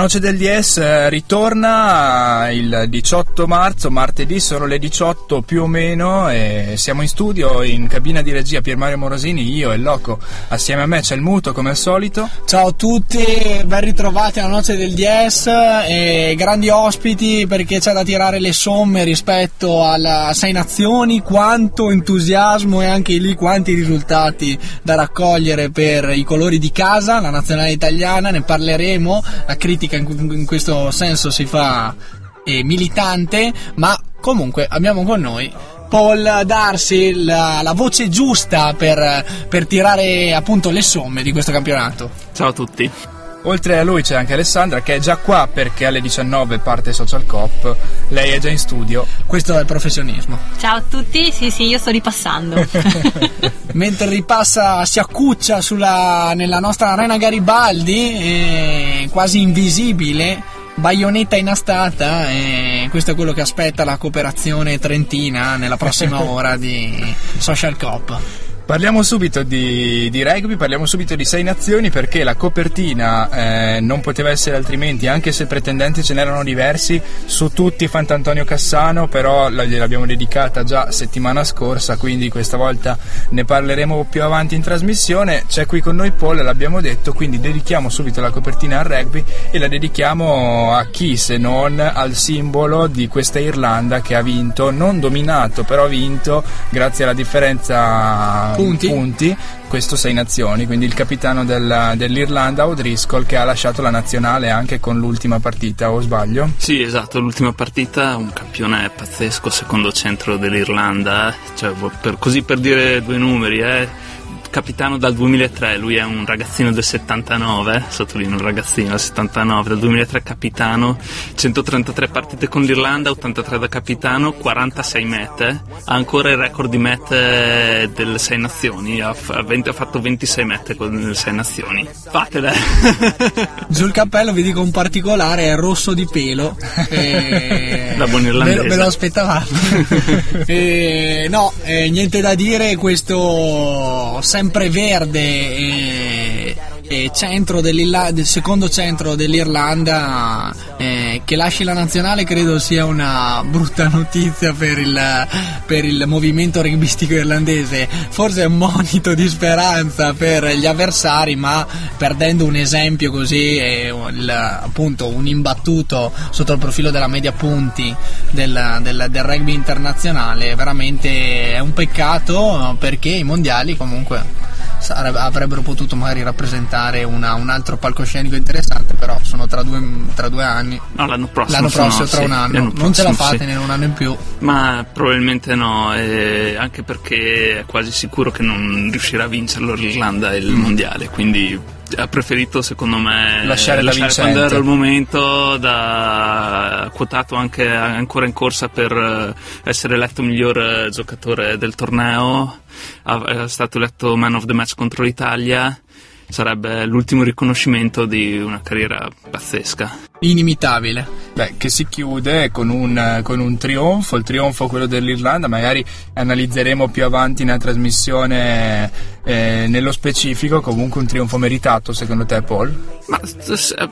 Noce del DS eh, ritorna il 18 marzo, martedì sono le 18 più o meno e siamo in studio in cabina di regia Pier Mario Morosini, io e Loco, assieme a me c'è il Muto come al solito. Ciao a tutti, ben ritrovati alla Noce del DS e grandi ospiti perché c'è da tirare le somme rispetto alla Sei Nazioni, quanto entusiasmo e anche lì quanti risultati da raccogliere per i colori di casa, la nazionale italiana, ne parleremo, la critica in, in questo senso si fa eh, militante, ma comunque abbiamo con noi Paul darsi la, la voce giusta per, per tirare appunto le somme di questo campionato. Ciao a tutti. Oltre a lui c'è anche Alessandra che è già qua perché alle 19 parte Social Cop, lei è già in studio. Questo è il professionismo. Ciao a tutti, sì sì, io sto ripassando. Mentre ripassa, si accuccia sulla, nella nostra arena Garibaldi, eh, quasi invisibile, baionetta inastata e questo è quello che aspetta la cooperazione trentina nella prossima ora di Social Cop. Parliamo subito di, di, rugby, parliamo subito di sei nazioni perché la copertina eh, non poteva essere altrimenti, anche se pretendenti ce n'erano diversi, su tutti Fant'Antonio Cassano, però gliel'abbiamo dedicata già settimana scorsa, quindi questa volta ne parleremo più avanti in trasmissione. C'è qui con noi Paul, l'abbiamo detto, quindi dedichiamo subito la copertina al rugby e la dedichiamo a chi se non al simbolo di questa Irlanda che ha vinto, non dominato, però ha vinto grazie alla differenza punti. punti questo sei nazioni, quindi il capitano del, dell'Irlanda O'Driscoll che ha lasciato la nazionale anche con l'ultima partita, o sbaglio? Sì, esatto, l'ultima partita, un campione pazzesco, secondo centro dell'Irlanda, cioè, per, così per dire due numeri, eh capitano dal 2003, lui è un ragazzino del 79, sottolineo un ragazzino del 79, dal 2003 capitano, 133 partite con l'Irlanda, 83 da capitano, 46 mete, ha ancora il record di mete delle 6 nazioni, ha, ha fatto 26 mete con le 6 nazioni. Fatele! Sul cappello vi dico un particolare, è rosso di pelo. E... La buona irlandese. Me, me lo aspettavate. e, no, eh, niente da dire, questo sempreverde e, e centro del secondo centro dell'Irlanda eh, che lasci la nazionale credo sia una brutta notizia per il, per il movimento rugbyistico irlandese. Forse è un monito di speranza per gli avversari ma perdendo un esempio così eh, il, appunto un imbattuto sotto il profilo della media punti del, del, del rugby internazionale veramente è un peccato perché i mondiali comunque avrebbero potuto magari rappresentare una, un altro palcoscenico interessante, però sono tra due, tra due anni. No, l'anno prossimo. L'anno prossimo, sono, tra sì, un anno. Non prossimo, ce la fate sì. in un anno in più. Ma probabilmente no, eh, anche perché è quasi sicuro che non riuscirà a vincerlo l'Irlanda il mondiale, quindi ha preferito secondo me lasciare, lasciare quando era il momento da quotato anche ancora in corsa per essere eletto miglior giocatore del torneo. È stato eletto man of the match contro l'Italia. Sarebbe l'ultimo riconoscimento di una carriera pazzesca. Inimitabile. Beh, che si chiude con un, con un trionfo, il trionfo quello dell'Irlanda, magari analizzeremo più avanti nella trasmissione eh, nello specifico, comunque un trionfo meritato secondo te Paul? Ma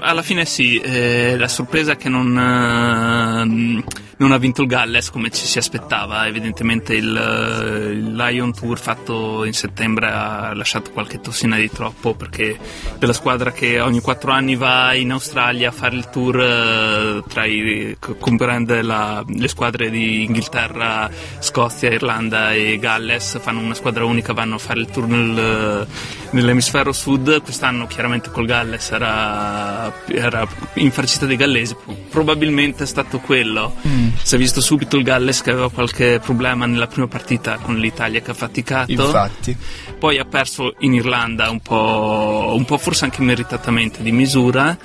alla fine sì, eh, la sorpresa è che non, eh, non, ha vinto il Galles come ci si aspettava, evidentemente il, il Lion Tour fatto in settembre ha lasciato qualche tossina di troppo perché della squadra che ogni quattro anni va in Australia a fare il tour eh, tra i, comprende la, le squadre di Inghilterra, Scozia, Irlanda e Galles, fanno una squadra unica, vanno a fare il tour nel, nell'emisfero sud, quest'anno chiaramente col Galles era, era infarcita dei gallesi, probabilmente è stato quello. Mm. Si è visto subito il Galles che aveva qualche problema nella prima partita con l'Italia che ha faticato. Infatti. Poi ha perso in Irlanda un po', un po' forse anche meritatamente di misura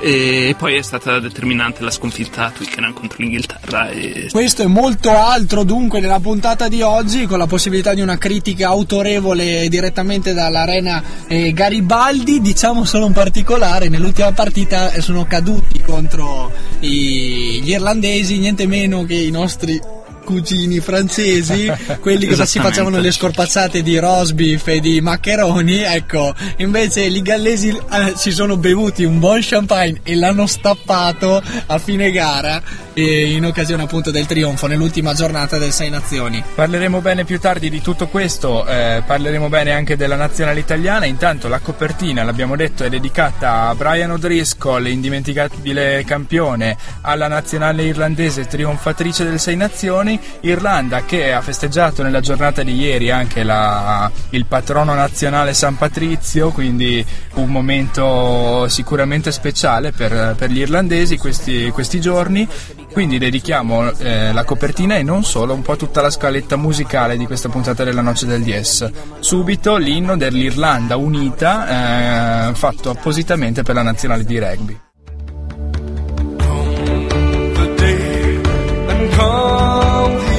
e poi è stata determinante la sconfitta a Twickenham contro l'Inghilterra. E... Questo e molto altro dunque nella puntata di oggi con la possibilità di una critica autorevole direttamente dall'arena eh, Garibaldi, diciamo solo un particolare, nell'ultima partita sono caduti contro i, gli irlandesi, niente meno che i nostri cugini francesi, quelli che si facevano le scorpazzate di rosbiff e di maccheroni, ecco, invece i gallesi eh, si sono bevuti un buon champagne e l'hanno stappato a fine gara eh, in occasione appunto del trionfo nell'ultima giornata del Sei Nazioni. Parleremo bene più tardi di tutto questo, eh, parleremo bene anche della nazionale italiana, intanto la copertina, l'abbiamo detto, è dedicata a Brian O'Driscoll, indimenticabile campione, alla nazionale irlandese trionfatrice del Sei Nazioni, Nazioni, Irlanda che ha festeggiato nella giornata di ieri anche la, il patrono nazionale San Patrizio, quindi un momento sicuramente speciale per, per gli irlandesi questi, questi giorni. Quindi dedichiamo eh, la copertina e non solo, un po' tutta la scaletta musicale di questa puntata della Noce del DS. Subito l'inno dell'Irlanda unita, eh, fatto appositamente per la nazionale di rugby. come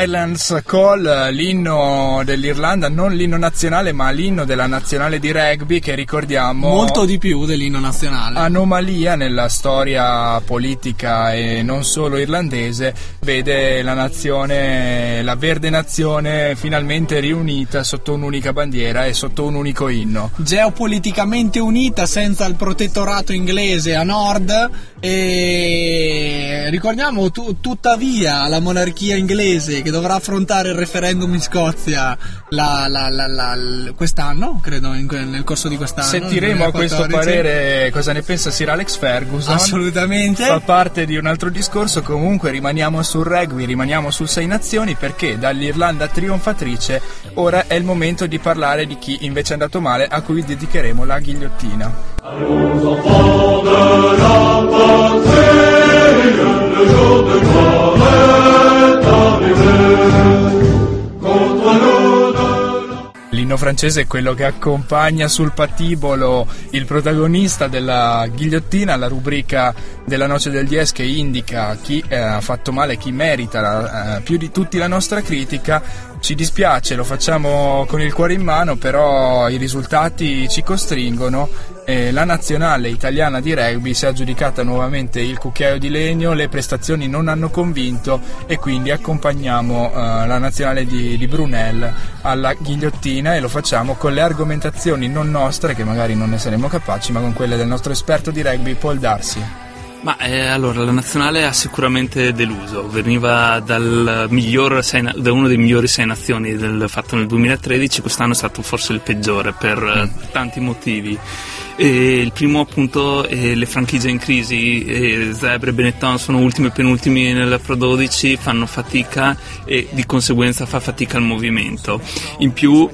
Highlands Call, l'inno dell'Irlanda, non l'inno nazionale ma l'inno della nazionale di rugby che ricordiamo molto di più dell'inno nazionale. Anomalia nella storia politica e non solo irlandese, vede la nazione, la verde nazione finalmente riunita sotto un'unica bandiera e sotto un unico inno. Geopoliticamente unita senza il protettorato inglese a nord e ricordiamo tu, tuttavia la monarchia inglese che dovrà affrontare il referendum in Scozia la, la, la, quest'anno, credo, in, nel corso di quest'anno. Sentiremo a questo parere cosa ne pensa Sir Alex Ferguson. Assolutamente. Fa parte di un altro discorso, comunque rimaniamo sul rugby, rimaniamo sul Sei Nazioni perché dall'Irlanda trionfatrice ora è il momento di parlare di chi invece è andato male a cui dedicheremo la ghigliottina. L'inno francese è quello che accompagna sul patibolo il protagonista della ghigliottina, la rubrica della Noce del Dies che indica chi eh, ha fatto male, chi merita eh, più di tutti la nostra critica. Ci dispiace, lo facciamo con il cuore in mano, però i risultati ci costringono. Eh, la nazionale italiana di rugby si è aggiudicata nuovamente il cucchiaio di legno, le prestazioni non hanno convinto e quindi accompagniamo eh, la nazionale di, di Brunel alla ghigliottina e lo facciamo con le argomentazioni non nostre, che magari non ne saremo capaci, ma con quelle del nostro esperto di rugby Paul Darsi. Ma eh, allora la nazionale ha sicuramente deluso, veniva sei, da uno dei migliori sei nazioni del, fatto nel 2013, quest'anno è stato forse il peggiore per mm. tanti motivi. E il primo appunto è le franchigie in crisi, e Zebre e Benetton sono ultimi e penultimi nella Pro 12, fanno fatica e di conseguenza fa fatica il movimento. In più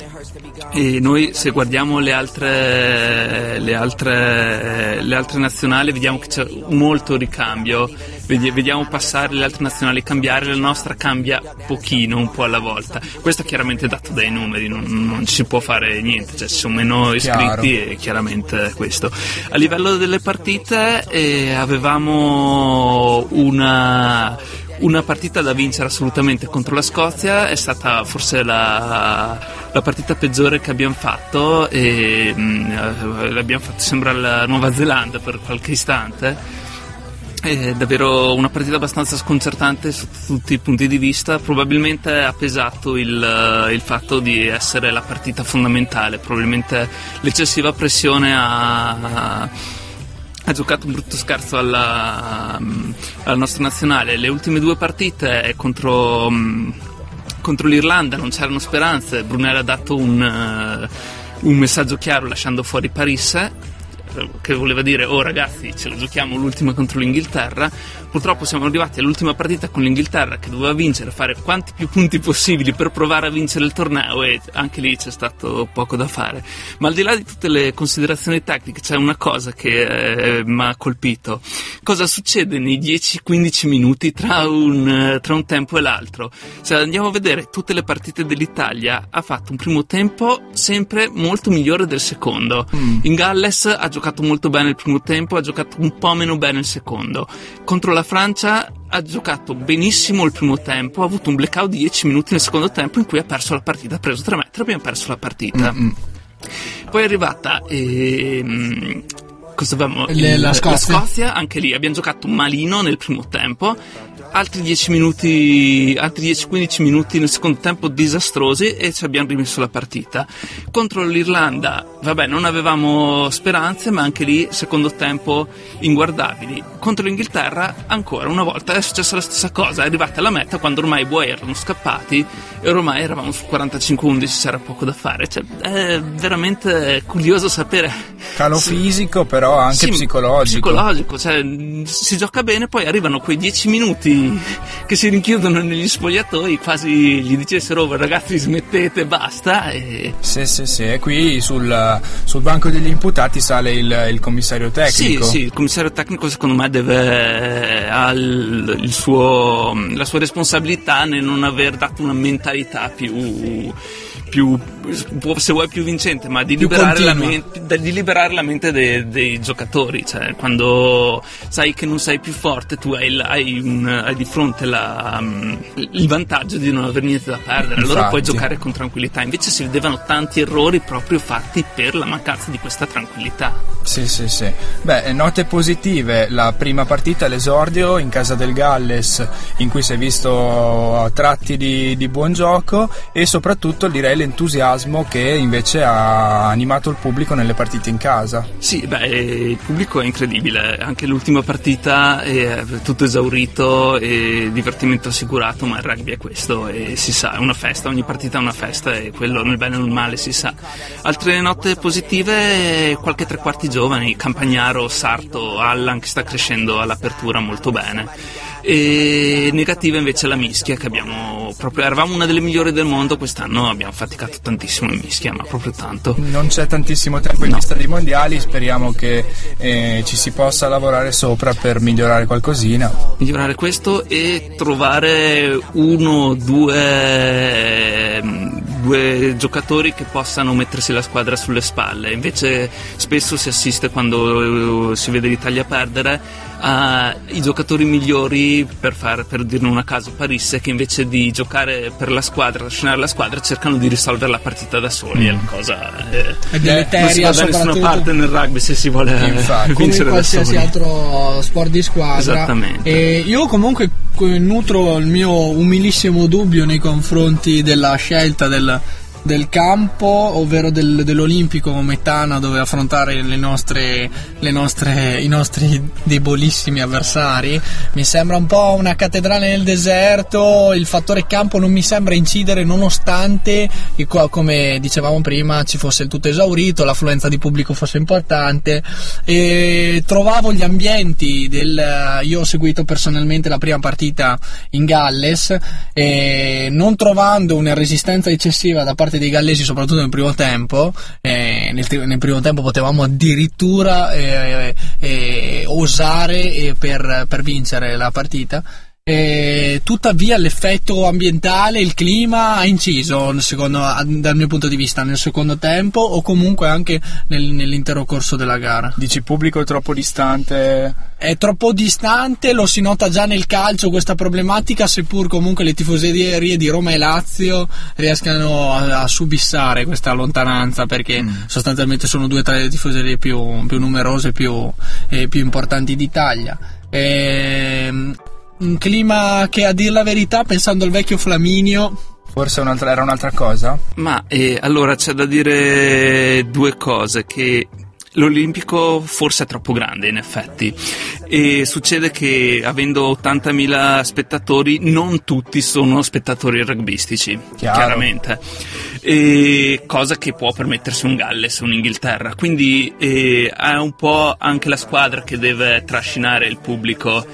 e noi se guardiamo le altre, le altre, le altre nazionali vediamo che c'è molto ricambio, vediamo passare le altre nazionali cambiare, la nostra cambia pochino, un po' alla volta. Questo è chiaramente dato dai numeri, non, non ci si può fare niente, cioè ci sono meno iscritti Chiaro. e chiaramente questo. A livello delle partite eh, avevamo una una partita da vincere assolutamente contro la Scozia, è stata forse la, la partita peggiore che abbiamo fatto e mh, mm, l'abbiamo fatto sembra la Nuova Zelanda per qualche istante. È davvero una partita abbastanza sconcertante sotto tutti i punti di vista, probabilmente ha pesato il, il fatto di essere la partita fondamentale, probabilmente l'eccessiva pressione ha ha giocato un brutto scherzo alla, alla, nostra nazionale. Le ultime due partite contro, contro l'Irlanda non c'erano speranze. Brunel ha dato un, uh, un, messaggio chiaro lasciando fuori Parisse. Che voleva dire oh ragazzi ce la giochiamo l'ultima contro l'Inghilterra, purtroppo siamo arrivati all'ultima partita con l'Inghilterra che doveva vincere, fare quanti più punti possibili per provare a vincere il torneo e anche lì c'è stato poco da fare. Ma al di là di tutte le considerazioni tecniche c'è una cosa che eh, mi ha colpito. Cosa succede nei 10-15 minuti tra un, eh, tra un tempo e l'altro? Se andiamo a vedere tutte le partite dell'Italia ha fatto un primo tempo sempre molto migliore del secondo. Mm. In Galles ha giocato molto bene il primo tempo, ha giocato un po' meno bene il secondo. Contro la Francia ha giocato benissimo il primo tempo, ha avuto un blackout di 10 minuti nel secondo tempo in cui ha perso la partita, ha preso 3 metri e abbiamo perso la partita. Mm-hmm. Poi è arrivata ehm, cosa avevamo? La, Scozia. la Scozia, anche lì abbiamo giocato malino nel primo tempo altri 10 minuti, altri 10-15 minuti nel secondo tempo disastrosi e ci abbiamo rimesso la partita. Contro l'Irlanda, vabbè, non avevamo speranze, ma anche lì secondo tempo inguardabili. Contro l'Inghilterra, ancora una volta è successa la stessa cosa, è arrivata alla meta quando ormai i buoi erano scappati e ormai eravamo su 45-11, c'era poco da fare. Cioè, è veramente curioso sapere. Calo sì. fisico, però anche sì, psicologico. Psicologico, cioè, si gioca bene, poi arrivano quei 10 minuti che si rinchiudono negli spogliatoi, quasi gli dicessero oh, ragazzi smettete, basta. E... Sì, sì, sì, e qui sul, sul banco degli imputati sale il, il, commissario tecnico. Sì, sì, il commissario tecnico secondo me deve, ha il, il suo, la sua responsabilità nel non aver dato una mentalità più più, se vuoi più vincente, ma di, liberare la, mente, di liberare la, mente, dei, dei, giocatori. Cioè, quando sai che non sei più forte, tu hai, hai, un, hai di fronte la, um, il vantaggio di non avere niente da perdere, allora Infatti. puoi giocare con tranquillità. Invece si vedevano tanti errori proprio fatti per la mancanza di questa tranquillità. Sì, sì, sì. Beh, note positive, la prima partita, l'esordio in casa del Galles, in cui si è visto tratti di, di buon gioco e soprattutto direi l'entusiasmo che invece ha animato il pubblico nelle partite in casa. Sì, beh, il pubblico è incredibile, anche l'ultima partita è tutto esaurito e divertimento assicurato, ma il rugby è questo e si sa, è una festa, ogni partita è una festa e quello nel bene e nel male si sa. Altre note positive, qualche tre quarti giovani, Campagnaro, Sarto, Allan che sta crescendo all'apertura molto bene e negativa invece la mischia che abbiamo proprio eravamo una delle migliori del mondo quest'anno abbiamo faticato tantissimo in mischia ma proprio tanto. Non c'è tantissimo tempo in no. vista dei mondiali speriamo che eh, ci si possa lavorare sopra per migliorare qualcosina. Migliorare questo e trovare uno due due giocatori che possano mettersi la squadra sulle spalle. Invece spesso si assiste quando eh, si vede l'Italia perdere ai giocatori migliori, per, far, per dirne una caso, Parisse, che invece di giocare per la squadra, trascinare la squadra, cercano di risolvere la partita da soli. Mm. È una cosa. Eh, è deleteria, non si va da nessuna parte nel rugby se si vuole Infatti, vincere come qualsiasi altro sport di squadra. Esattamente. E io comunque nutro il mio umilissimo dubbio nei confronti della scelta del del campo, ovvero del, dell'Olimpico Metana dove affrontare le nostre, le nostre, i nostri debolissimi avversari. Mi sembra un po' una cattedrale nel deserto, il fattore campo non mi sembra incidere nonostante, come dicevamo prima, ci fosse il tutto esaurito, l'affluenza di pubblico fosse importante. E trovavo gli ambienti del... Io ho seguito personalmente la prima partita in Galles e non trovando una resistenza eccessiva da parte parte dei gallesi, soprattutto nel primo tempo. Eh, nel, nel, primo tempo potevamo addirittura eh, eh, osare per, per vincere la partita. E tuttavia l'effetto ambientale, il clima ha inciso secondo, dal mio punto di vista nel secondo tempo o comunque anche nel, nell'intero corso della gara. Dici pubblico è troppo distante? È troppo distante, lo si nota già nel calcio questa problematica, seppur comunque le tifoserie di Roma e Lazio riescano a, a subissare questa lontananza perché mm. sostanzialmente sono due tra le tifoserie più, più numerose e più, eh, più importanti d'Italia. E, ehm, un clima che a dir la verità, pensando al vecchio Flaminio, Forse un'altra, era un'altra cosa? Ma eh, allora c'è da dire due cose, che l'Olimpico forse è troppo grande in effetti e succede che avendo 80.000 spettatori non tutti sono spettatori rugbyistici, Chiaro. chiaramente. E cosa che può permettersi un Galles, un Inghilterra. Quindi eh, è un po' anche la squadra che deve trascinare il pubblico.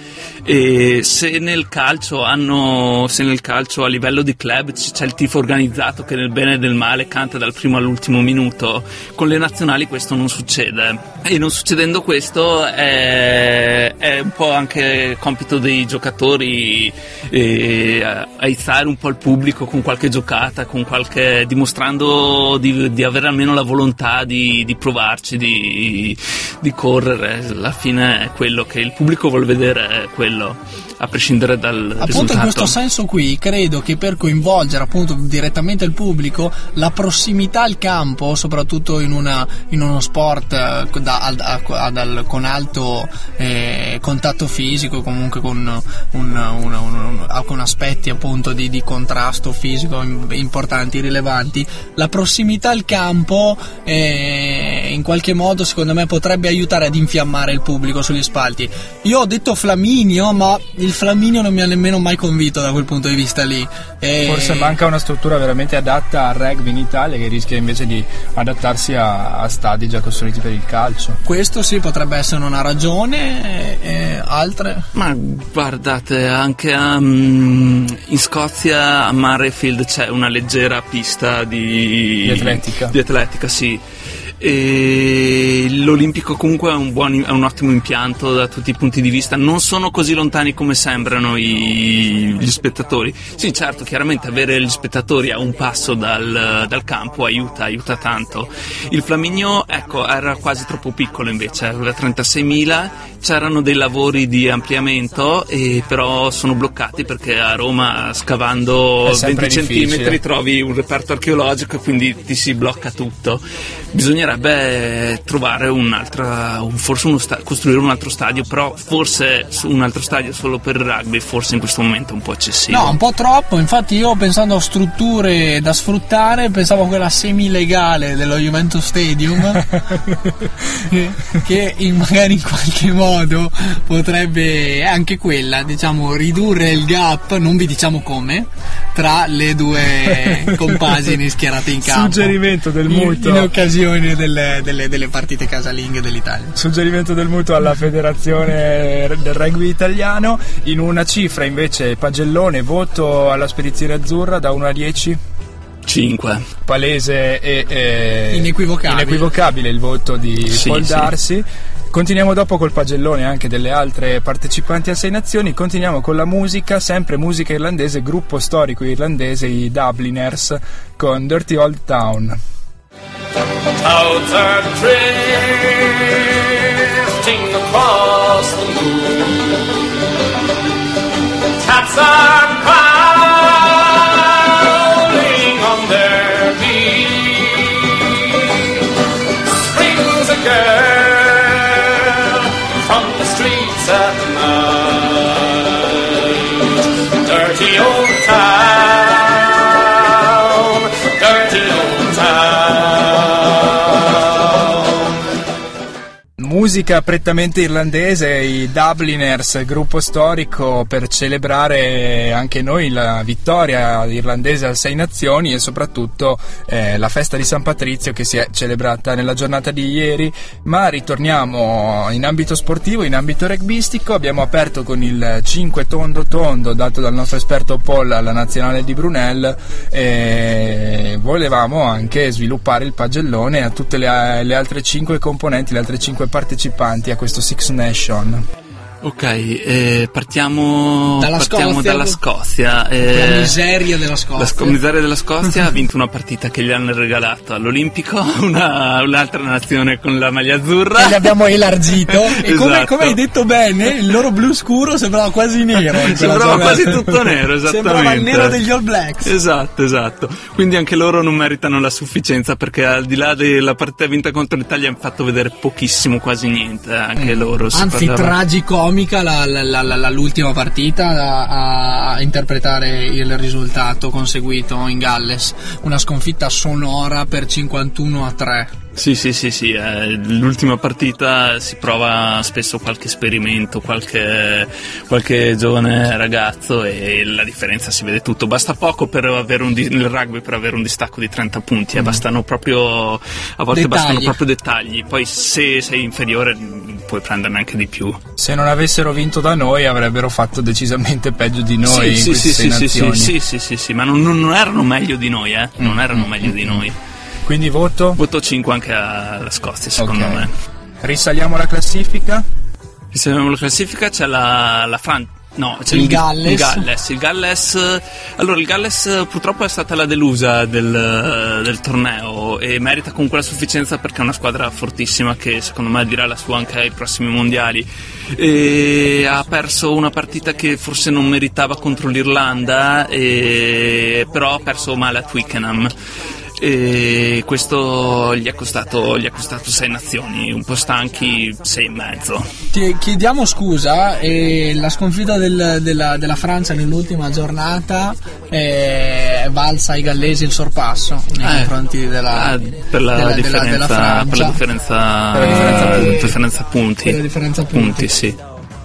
E se nel calcio hanno, se nel calcio a livello di club c'è il tifo organizzato che nel bene e nel male canta dal primo all'ultimo minuto, con le nazionali questo non succede. E non succedendo questo è, è un po' anche compito dei giocatori eh, aizzare un po' il pubblico con qualche giocata, con qualche, dimostrando di, di avere almeno la volontà di, di provarci, di, di correre. Alla fine è quello che il pubblico vuole vedere, è quello a prescindere dal appunto risultato. in questo senso qui credo che per coinvolgere appunto direttamente il pubblico la prossimità al campo soprattutto in, una, in uno sport eh, da, a, a, a, con alto eh, contatto fisico comunque con, un, un, un, con aspetti appunto di, di, contrasto fisico importanti rilevanti la prossimità al campo eh, in qualche modo secondo me potrebbe aiutare ad infiammare il pubblico sugli spalti io ho detto Flaminio ma il Flaminio non mi ha nemmeno mai convinto da quel punto di vista lì. E... Forse manca una struttura veramente adatta al rugby in Italia che rischia invece di adattarsi a, a stadi già costruiti per il calcio. Questo sì potrebbe essere una ragione, e altre? Ma guardate, anche um, in Scozia a Marefield c'è una leggera pista di, di atletica. Di atletica, sì e l'Olimpico comunque è un, buon, è un, ottimo impianto da tutti i punti di vista, non sono così lontani come sembrano i, gli spettatori. Sì, certo, chiaramente avere gli spettatori a un passo dal, dal campo aiuta, aiuta tanto. Il Flaminio, ecco, era quasi troppo piccolo invece, aveva 36.000, c'erano dei lavori di ampliamento, e però sono bloccati perché a Roma scavando 20 cm trovi un reperto archeologico e quindi ti si blocca tutto. Bisognerà bisognerebbe trovare un'altra, forse uno sta- costruire un altro stadio, però forse un altro stadio solo per il rugby, forse in questo momento è un po' eccessivo. No, un po' troppo, infatti io pensando a strutture da sfruttare, pensavo a quella semi-legale dello Juventus Stadium, che, che in, magari in qualche modo potrebbe anche quella, diciamo, ridurre il gap, non vi diciamo come, tra le due compagini schierate in campo. Suggerimento del mutuo. In, in occasione delle, delle, delle, partite casalinghe dell'Italia. Suggerimento del mutuo alla federazione del rugby italiano. In una cifra invece Pagellone, voto alla spedizione azzurra da 1 a 10. 5 palese e eh, inequivocabile. inequivocabile. il voto di sì, Paul Darsi sì. Continuiamo dopo col pagellone anche delle altre partecipanti a Sei Nazioni, continuiamo con la musica, sempre musica irlandese, gruppo storico irlandese, i Dubliners, con Dirty Old Town. Clouds are drifting across the moon. Cats are prowling on their beat. Springs a girl from the streets at night. Musica prettamente irlandese, i Dubliners, gruppo storico per celebrare anche noi la vittoria irlandese al Sei Nazioni e soprattutto eh, la festa di San Patrizio che si è celebrata nella giornata di ieri. Ma ritorniamo in ambito sportivo, in ambito rugbyistico. Abbiamo aperto con il 5 tondo tondo dato dal nostro esperto Paul alla nazionale di Brunel e volevamo anche sviluppare il pagellone a tutte le, le altre 5 componenti, le altre 5 partecipanti a questo Six Nation. Ok, eh, partiamo, dalla partiamo Scozia, dalla Scozia. Eh, la miseria della Scozia. La sc- miseria della Scozia ha vinto una partita che gli hanno regalato all'Olimpico, una, un'altra nazione con la maglia azzurra. Che li abbiamo elargito. E come, Esatto. come hai detto bene, il loro blu scuro sembrava quasi nero. Sembrava giornata. quasi tutto nero, esattamente. Sembrava il nero degli All Blacks. Esatto, esatto. Quindi anche loro non meritano la sufficienza perché al di là della partita vinta contro l'Italia hanno fatto vedere pochissimo, quasi niente. eh, Anche loro. si Anzi, parlava- tragicomica la, la- la- l'ultima partita a, a interpretare il risultato conseguito in Galles. Una sconfitta sonora per 51 a 3. Sì, sì, sì, sì, eh, l'ultima partita si prova spesso qualche esperimento, qualche, qualche giovane ragazzo e la differenza si vede tutto. Basta poco per avere un, nel rugby per avere un distacco di 30 punti, eh, bastano proprio, a volte Dettagli. bastano proprio dettagli, poi se sei inferiore puoi prenderne anche di più. Se non avessero vinto da noi avrebbero fatto decisamente peggio di noi sì, in sì, sì, sì, sì, sì, sì, sì, ma non, non- erano meglio di noi, eh, non erano meglio di noi. Quindi voto? Voto 5 anche alla Scozia, secondo Ok. me. Risaliamo la classifica? Vediamo la classifica c'è la, la Francia. No, c'è Il l'Inghi- Galles. Il Galles. Il Galles. Allora, il Galles eh, purtroppo è stata la delusa del, eh, del torneo e merita comunque la sufficienza perché è una squadra fortissima che secondo me dirà la sua anche ai prossimi mondiali. E ha perso una partita che forse non meritava contro l'Irlanda, e- però ha perso male a Twickenham. E questo gli ha costato, gli ha costato sei nazioni, un po' stanchi, sei e mezzo. Ti chiediamo scusa, eh, la sconfitta del- della, della Francia nell'ultima giornata è valsa ai gallesi il sorpasso nei Eh, confronti della, ah, per la della- della- differenza, della Francia. per la differenza, Per la differenza punti. differenza punti. Per la differenza punti. sì.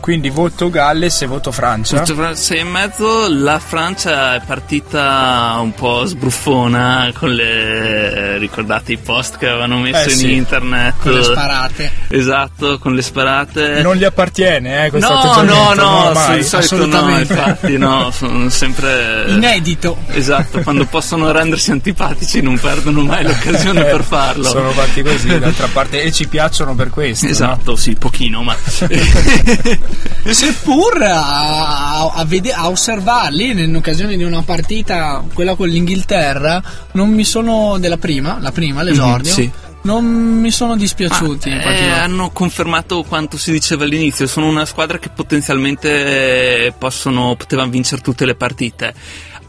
Quindi voto Galles e voto Francia. Cioè, Sei e mezzo, la Francia è partita un po' sbruffona con le ricordate i post che avevano messo Eh, in sì. internet. Con le sparate. Esatto, con le sparate. Non gli appartiene, eh, questo no, no, atteggiamento, no, non mai. sul solito no, infatti no, sono sempre Inedito. Esatto, quando possono rendersi antipatici non perdono mai l'occasione per farlo. Eh, Sono fatti così, d'altra parte, e ci piacciono per questo. no? Esatto, sì, pochino, ma Seppur a, a vede- a osservarli in occasione di una partita, quella con l'Inghilterra, non mi sono della prima, la prima, l'esordio, Mhm, sì. non mi sono dispiaciuti. Ma, eh, hanno confermato quanto si diceva all'inizio. Sono una squadra che potenzialmente possono, potevano vincere tutte le partite.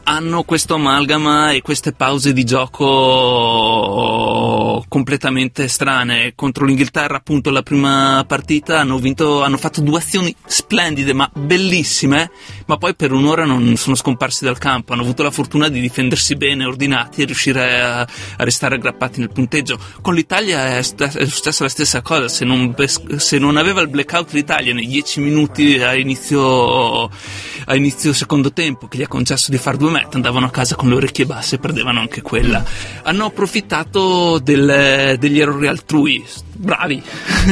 Hanno questo amalgama e queste pause di gioco completamente strane. Contro l'Inghilterra, appunto, la prima partita hanno vinto, hanno fatto due azioni splendide, ma bellissime. Ma poi per un'ora non sono scomparsi dal campo. Hanno avuto la fortuna di difendersi bene, ordinati e riuscire a, a restare aggrappati nel punteggio. Con l'Italia è, sta- è successa la stessa cosa. Se non, se non aveva il blackout l'Italia nei 10 minuti a inizio, a inizio secondo tempo, che gli ha concesso di fare due met, andavano a casa con le orecchie basse e perdevano anche quella. Hanno approfittato del- degli errori altrui. Bravi.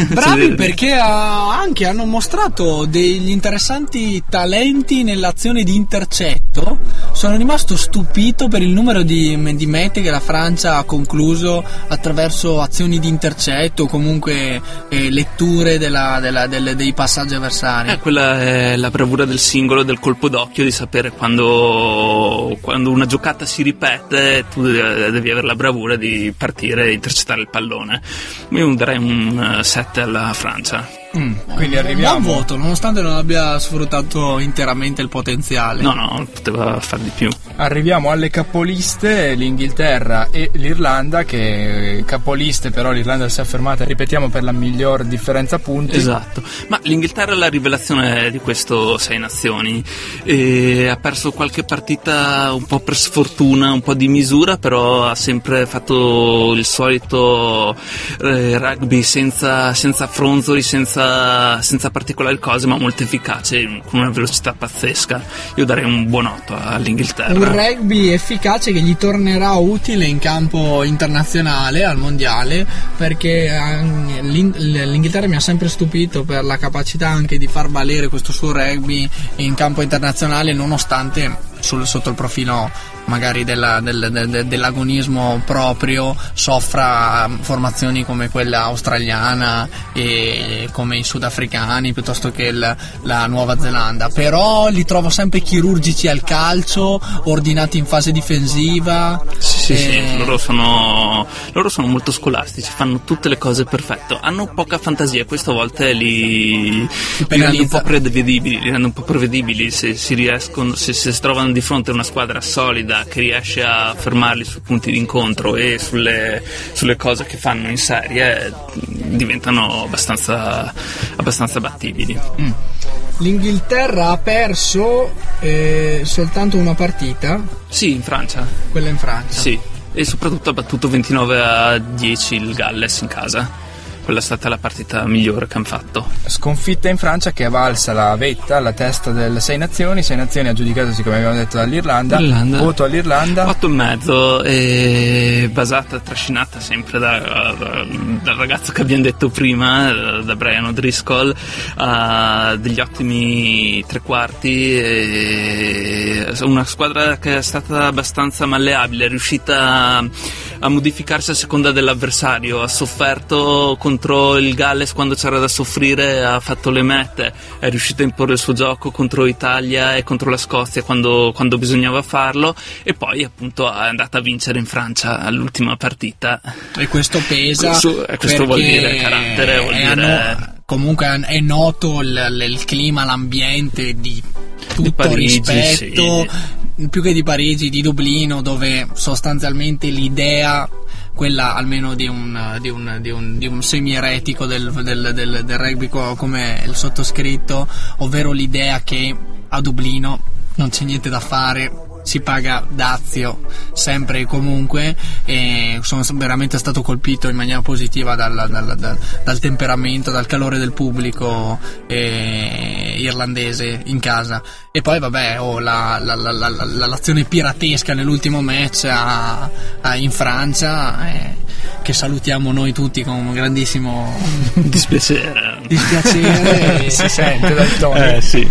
Bravi perché ah, anche hanno mostrato degli interessanti talenti nell'azione di intercetto. Sono rimasto stupito per il numero di, di mete che la Francia ha concluso attraverso azioni di intercetto o comunque eh, letture della- della- delle- dei passaggi avversari. Eh, quella è la bravura del singolo, del colpo d'occhio, di sapere quando, quando una giocata si ripete, tu de- devi avere la bravura di partire e intercettare il pallone. Io darei un 7 alla Francia. Mm, quindi Buon arriviamo. voto, nonostante non abbia sfruttato interamente il potenziale. No, no, poteva far di più. Arriviamo alle capoliste, l'Inghilterra e l'Irlanda, che capoliste però l'Irlanda si è affermata, ripetiamo, per la miglior differenza punti. Esatto, ma l'Inghilterra è la rivelazione di questo Sei Nazioni e ha perso qualche partita un po' per sfortuna, un po' di misura, però ha sempre fatto il solito eh, rugby senza, senza fronzoli, senza, senza particolari cose, ma molto efficace, con una velocità pazzesca. Io darei un buon 8 all'Inghilterra. Un rugby efficace che gli tornerà utile in campo internazionale al mondiale perché eh, l'In- l'Inghilterra mi ha sempre stupito per la capacità anche di far valere questo suo rugby in campo internazionale nonostante sotto il profilo magari della- del- del- del- dell'agonismo proprio soffra formazioni come quella australiana e come i sudafricani piuttosto che il- la Nuova Zelanda. Però li trovo sempre chirurgici al calcio ordinati in fase difensiva. Sì, e- sì, loro sono, loro sono molto scolastici, fanno tutte le cose perfetto, hanno poca fantasia, questo a volte li, li rende un po' prevedibili, li rende un po' prevedibili se si riescono, se, se si trovano di fronte a una squadra solida che riesce a fermarli sui punti d'incontro e sulle, sulle cose che fanno in serie, diventano abbastanza, abbastanza battibili. l'Inghilterra ha perso eh, soltanto una partita Sì, in Francia, quella in Francia sì. e soprattutto ha battuto 29 a 10 il Galles in casa. Quella è stata la partita migliore che hanno fatto. Sconfitta in Francia che è valsa la vetta alla testa del Sei Nazioni. Sei Nazioni aggiudicatosi, come abbiamo detto, dall'Irlanda. Irlanda. Voto all'Irlanda. 8 e mezzo, e basata, trascinata sempre da- da- dal ragazzo che abbiamo detto prima, eh, da Brian O'Driscoll, ha degli ottimi tre quarti, una squadra che è stata abbastanza malleabile, è riuscita a, modificarsi a seconda dell'avversario, ha sofferto contro il Galles quando c'era da soffrire, ha fatto le mette, è riuscita a imporre il suo gioco contro l'Italia e contro la Scozia quando, quando bisognava farlo e poi appunto è andata a vincere in Francia all'ultima partita. E questo pesa. Questo- eh, questo vuol dire carattere, vuol dire- no- comunque è noto il, il clima, l'ambiente di tutto Parigi, rispetto, più che di Parigi, di Dublino, dove sostanzialmente l'idea quella almeno di un, di un, di un, di un semi-eretico del, del, del, del rugby co- come il sottoscritto, ovvero l'idea che a Dublino non c'è niente da fare, si paga dazio sempre e comunque e sono veramente stato colpito in maniera positiva dal, dal- dal- dal temperamento, dal calore del pubblico eh, irlandese in casa e poi vabbè oh, la- la- la- la- la- l'azione piratesca nell'ultimo match a- a- in Francia eh, che salutiamo noi tutti con un grandissimo Dispiacere. dispiacere si sente dal tono. Eh sì.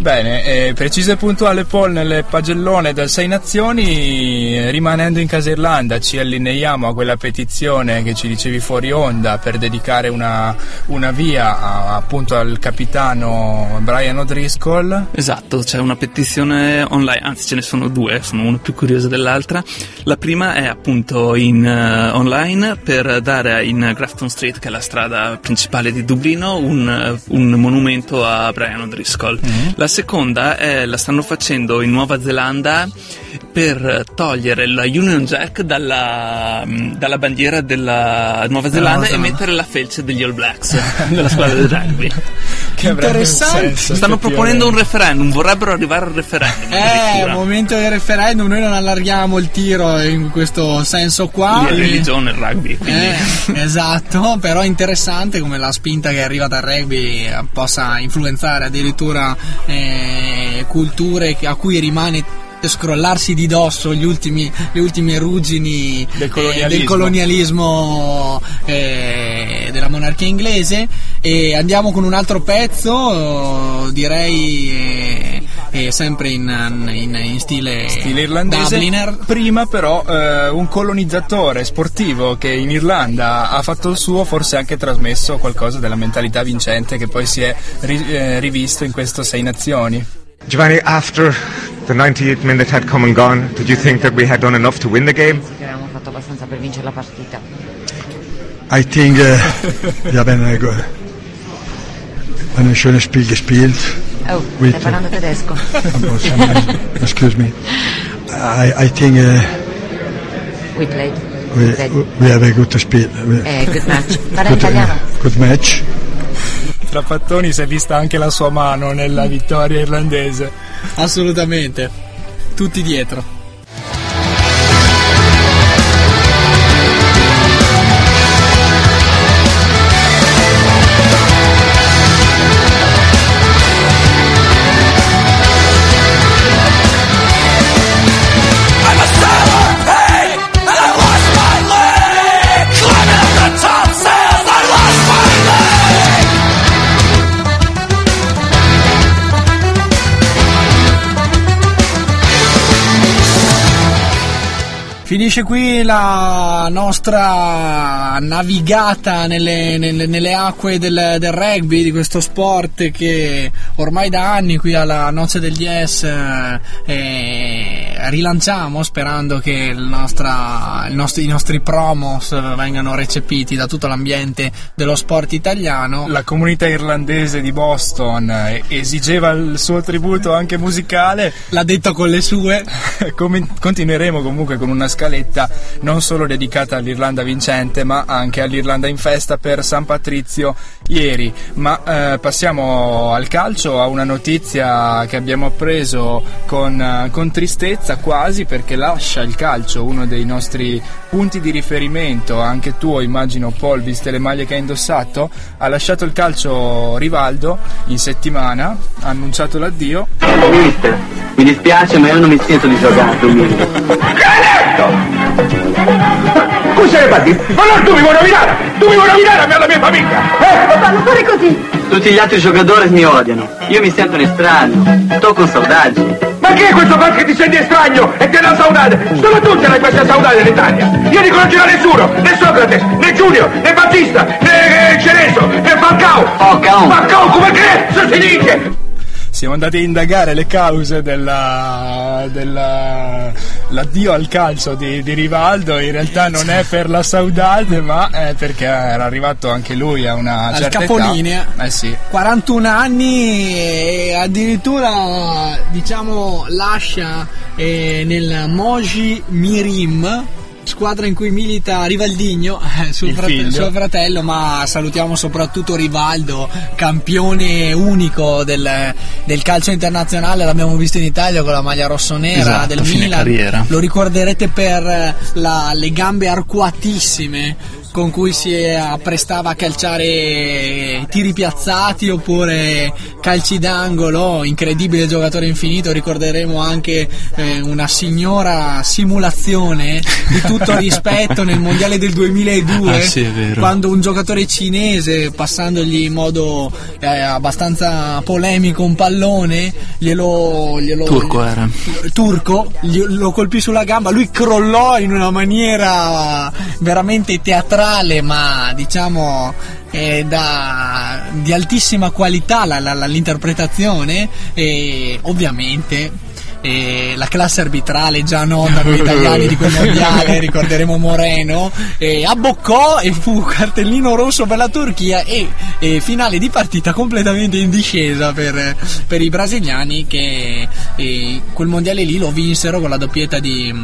Bene, eh, preciso e puntuale Paul nel pagellone del Sei Nazioni, eh, rimanendo in casa Irlanda ci allineiamo a quella petizione che ci dicevi fuori onda per dedicare una, una via a- appunto al capitano Brian O'Driscoll. Esatto, c'è una petizione online, anzi ce ne sono due, sono una più curiosa dell'altra. La prima è appunto in eh, online per dare in Grafton Street, che è la strada principale di Dublino, un, un monumento a Brian O'Driscoll. La seconda è, la stanno facendo in Nuova Zelanda per togliere la Union Jack dalla, mm, dalla bandiera della Nuova Zelanda e Zelanda. mettere la felce degli All Blacks della squadra di rugby. Senso, Stanno proponendo un referendum, vorrebbero arrivare al referendum. Eh, addirittura. momento del referendum, noi non allarghiamo il tiro in questo senso qua. È religione il rugby, quindi Eh, esatto, però è interessante come la spinta che arriva dal rugby eh, possa influenzare addirittura eh, culture che- a cui rimane scrollarsi di dosso gli ultimi, le ultime ruggini Del eh, colonialismo. del colonialismo eh, della monarchia inglese e andiamo con un altro pezzo direi eh, eh, sempre in, in- in stile, stile irlandese. Dubliner Prima però eh, un colonizzatore sportivo che in Irlanda ha fatto il suo, forse anche trasmesso qualcosa della mentalità vincente che poi si è ri- eh, rivisto in questo Sei Nazioni. Giovanni, after the 98 minute had come and gone, did you think that we had done enough to win the game? che avevamo fatto abbastanza per vincere la partita. I think uh, wir haben eine, go- ein schönes Spiel gespielt. Oh, With- stai parlando tedesco? Excuse me. I, I think uh, We played. we, Played. we have a good spiel. Eh, good match. Parla good, italiano? good match. Tra Pattoni si è vista anche la sua mano nella vittoria irlandese. assolutamente tutti dietro Finisce qui la nostra navigata nelle, nelle- nelle acque del, del rugby, di questo sport che ormai da anni qui alla Noce del eh, eh, rilanciamo sperando che il nostra- il nostro- i nostri promos vengano recepiti da tutto l'ambiente dello sport italiano. La comunità irlandese di Boston eh, esigeva il suo tributo anche musicale. L'ha detto con le sue. Continueremo comunque con una scaletta non solo dedicata all'Irlanda vincente ma anche all'Irlanda in festa per San Patrizio ieri. Ma eh, passiamo al calcio, a una notizia che abbiamo appreso con, eh, con tristezza quasi perché lascia il calcio, uno dei nostri punti di riferimento, anche tuo immagino Paul, viste le maglie che hai indossato, ha lasciato il calcio Rivaldo in settimana, ha annunciato l'addio. Mister, mi dispiace ma io non mi sento di giocare domenica. Scusa le parti, ma non tu mi vuoi rovinare! Tu mi vuoi rovinare alla mia famiglia! Eh? Ma non fare così! Tutti gli altri giocatori mi odiano. Io mi sento un estraneo. Sto con saudade. È questo qua che ti senti estraneo e che la saudade? Solo tu ce l'hai questa saudade in Italia! Io non conoscerò nessuno! Né Socrate, né Giulio, né Battista, né eh, Cereso, né Falcao! Falcao! Falcao, come cazzo si dice? Siamo andati a indagare le cause della, della- l'addio al calcio di, di Rivaldo. In realtà non è per la saudade, ma è perché era arrivato anche lui a una Al certa capolinea. età. Eh sì. 41 anni e addirittura diciamo lascia eh, nel Moji Mirim squadra in cui milita Rivaldigno eh, suo, frate- suo fratello ma salutiamo soprattutto Rivaldo campione unico del, del calcio internazionale. L'abbiamo visto in Italia con la maglia rossonera Esatto, del Milan. carriera. lo ricorderete per eh, la- le gambe arcuatissime con cui si apprestava a calciare tiri piazzati oppure calci d'angolo, incredibile giocatore infinito, ricorderemo anche eh, una signora simulazione di tutto rispetto nel mondiale del 2002 Ah, sì, quando un giocatore cinese passandogli in modo eh, abbastanza polemico un pallone glielo, glielo Turco era. turco gli- lo colpì sulla gamba lui crollò in una maniera veramente teatrale ma diciamo da- di altissima qualità la- la- l'interpretazione e ovviamente eh, la classe arbitrale già nota per gli italiani di quel mondiale ricorderemo Moreno eh, abboccò e fu cartellino rosso per la Turchia e, e finale di partita completamente in discesa per, per i brasiliani che eh, quel mondiale lì lo vinsero con la doppietta di,